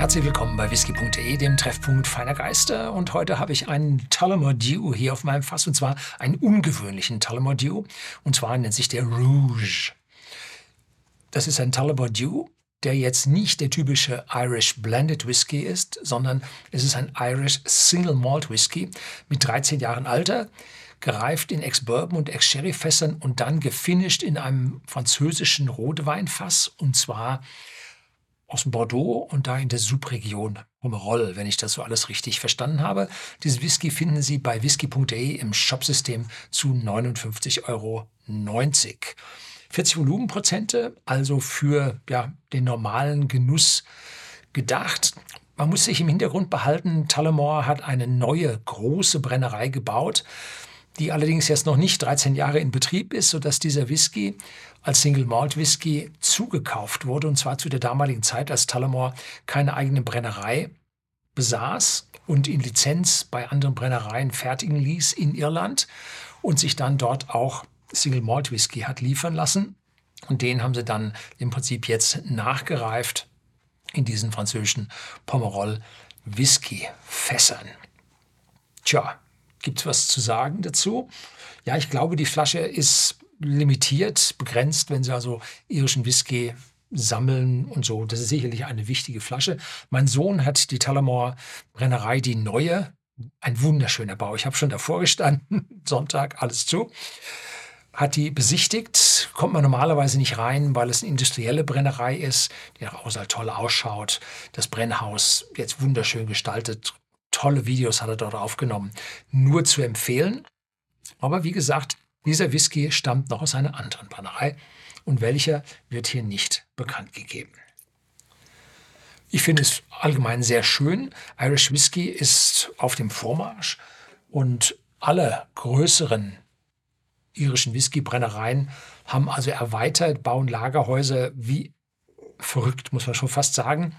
Herzlich willkommen bei whisky.de, dem Treffpunkt feiner Geister. Und heute habe ich einen Tullamore Dew hier auf meinem Fass, und zwar einen ungewöhnlichen Tullamore Dew. Und zwar nennt sich der Rouge. Das ist ein Tullamore Dew, der jetzt nicht der typische Irish Blended Whisky ist, sondern es ist ein Irish Single Malt Whisky mit 13 Jahren Alter, gereift in Ex-Bourbon und Ex-Sherry-Fässern und dann gefinisht in einem französischen Rotweinfass, und zwar aus Bordeaux und da in der Subregion Pomerol, wenn ich das so alles richtig verstanden habe. Dieses Whisky finden Sie bei whisky.de im Shopsystem zu 59,90 Euro. 40 Volumenprozente, also für ja, den normalen Genuss gedacht. Man muss sich im Hintergrund behalten, Tullamore hat eine neue große Brennerei gebaut, die allerdings jetzt noch nicht 13 Jahre in Betrieb ist, sodass dieser Whisky als Single Malt Whisky zugekauft wurde, und zwar zu der damaligen Zeit, als Tullamore keine eigene Brennerei besaß und in Lizenz bei anderen Brennereien fertigen ließ in Irland und sich dann dort auch Single Malt Whisky hat liefern lassen. Und den haben sie dann im Prinzip jetzt nachgereift in diesen französischen Pomerol Whisky Fässern. Tja, gibt es was zu sagen dazu? Ja, ich glaube, die Flasche ist limitiert, begrenzt, wenn Sie also irischen Whisky sammeln und so. Das ist sicherlich eine wichtige Flasche. Mein Sohn hat die Tullamore Brennerei, die neue, ein wunderschöner Bau. Ich habe schon davor gestanden, Sonntag, alles zu. Hat die besichtigt, kommt man normalerweise nicht rein, weil es eine industrielle Brennerei ist, die nach außen halt toll ausschaut. Das Brennhaus jetzt wunderschön gestaltet, tolle Videos hat er dort aufgenommen. Nur zu empfehlen. Aber wie gesagt, dieser Whisky stammt noch aus einer anderen Brennerei und welcher wird hier nicht bekannt gegeben. Ich finde es allgemein sehr schön. Irish Whisky ist auf dem Vormarsch und alle größeren irischen Whiskybrennereien haben also erweitert, bauen Lagerhäuser wie verrückt, muss man schon fast sagen,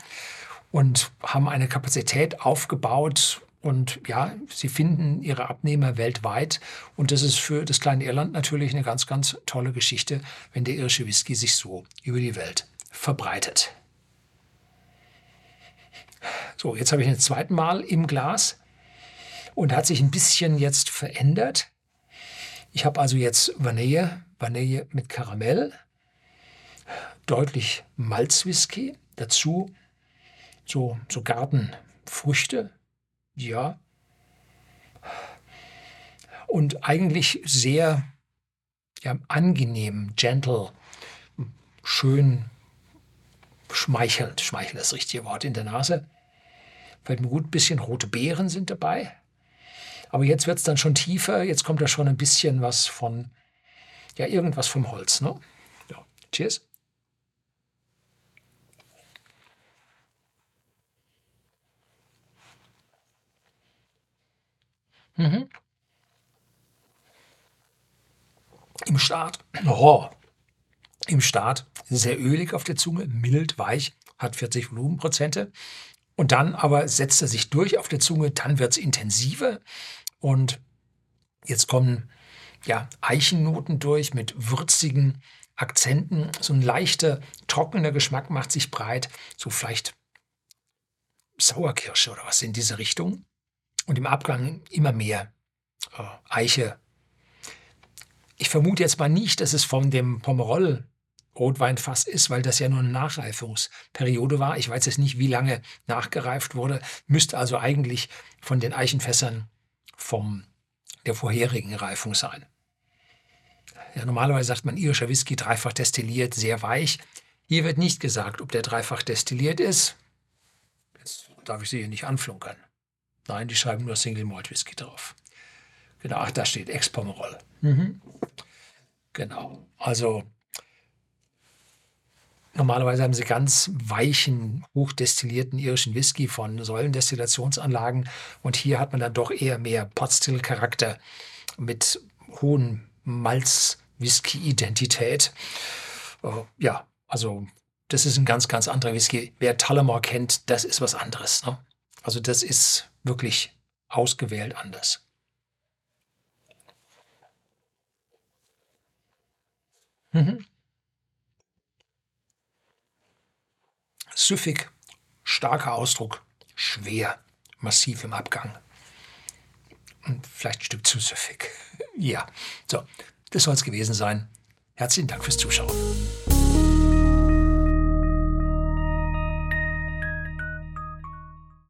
und haben eine Kapazität aufgebaut, und ja, sie finden ihre Abnehmer weltweit. Und das ist für das kleine Irland natürlich eine ganz, ganz tolle Geschichte, wenn der irische Whisky sich so über die Welt verbreitet. So, jetzt habe ich ein zweites Mal im Glas und hat sich ein bisschen jetzt verändert. Ich habe also jetzt Vanille, Vanille mit Karamell, deutlich Malzwhisky, dazu so, so Gartenfrüchte, ja. Und eigentlich sehr ja, angenehm, gentle, schön schmeichelnd. Schmeichel ist das richtige Wort in der Nase. Fällt mir gut, ein bisschen rote Beeren sind dabei. Aber jetzt wird es dann schon tiefer. Jetzt kommt da schon ein bisschen was von, ja, irgendwas vom Holz. Ne? Ja. Cheers. Mhm. Im Start, oh, im Start sehr ölig auf der Zunge, mild, weich, hat 40 Volumenprozente. Und dann aber setzt er sich durch auf der Zunge, dann wird es intensiver. Und jetzt kommen ja, Eichennoten durch mit würzigen Akzenten. So ein leichter, trockener Geschmack macht sich breit. So vielleicht Sauerkirsche oder was in diese Richtung und im Abgang immer mehr äh, Eiche. Ich vermute jetzt mal nicht, dass es von dem Pomerol Rotweinfass ist, weil das ja nur eine Nachreifungsperiode war. Ich weiß jetzt nicht, wie lange nachgereift wurde. Müsste also eigentlich von den Eichenfässern vom, der vorherigen Reifung sein. Ja, normalerweise sagt man irischer Whisky dreifach destilliert, sehr weich. Hier wird nicht gesagt, ob der dreifach destilliert ist. Jetzt darf ich Sie hier nicht anflunkern. Nein, die schreiben nur Single Malt Whisky drauf. Genau, ach, da steht Ex-Pomerol. Mhm. Genau, also normalerweise haben sie ganz weichen, hochdestillierten irischen Whisky von Säulendestillationsanlagen und hier hat man dann doch eher mehr Potstill-Charakter mit hohen Malz-Whisky-Identität. Uh, ja, also das ist ein ganz, ganz anderer Whisky. Wer Tullamore kennt, das ist was anderes. Ne? Also das ist wirklich ausgewählt anders. Mhm. Süffig, starker Ausdruck. Schwer, massiv im Abgang. Und vielleicht ein Stück zu süffig. Ja, so, das soll es gewesen sein. Herzlichen Dank fürs Zuschauen.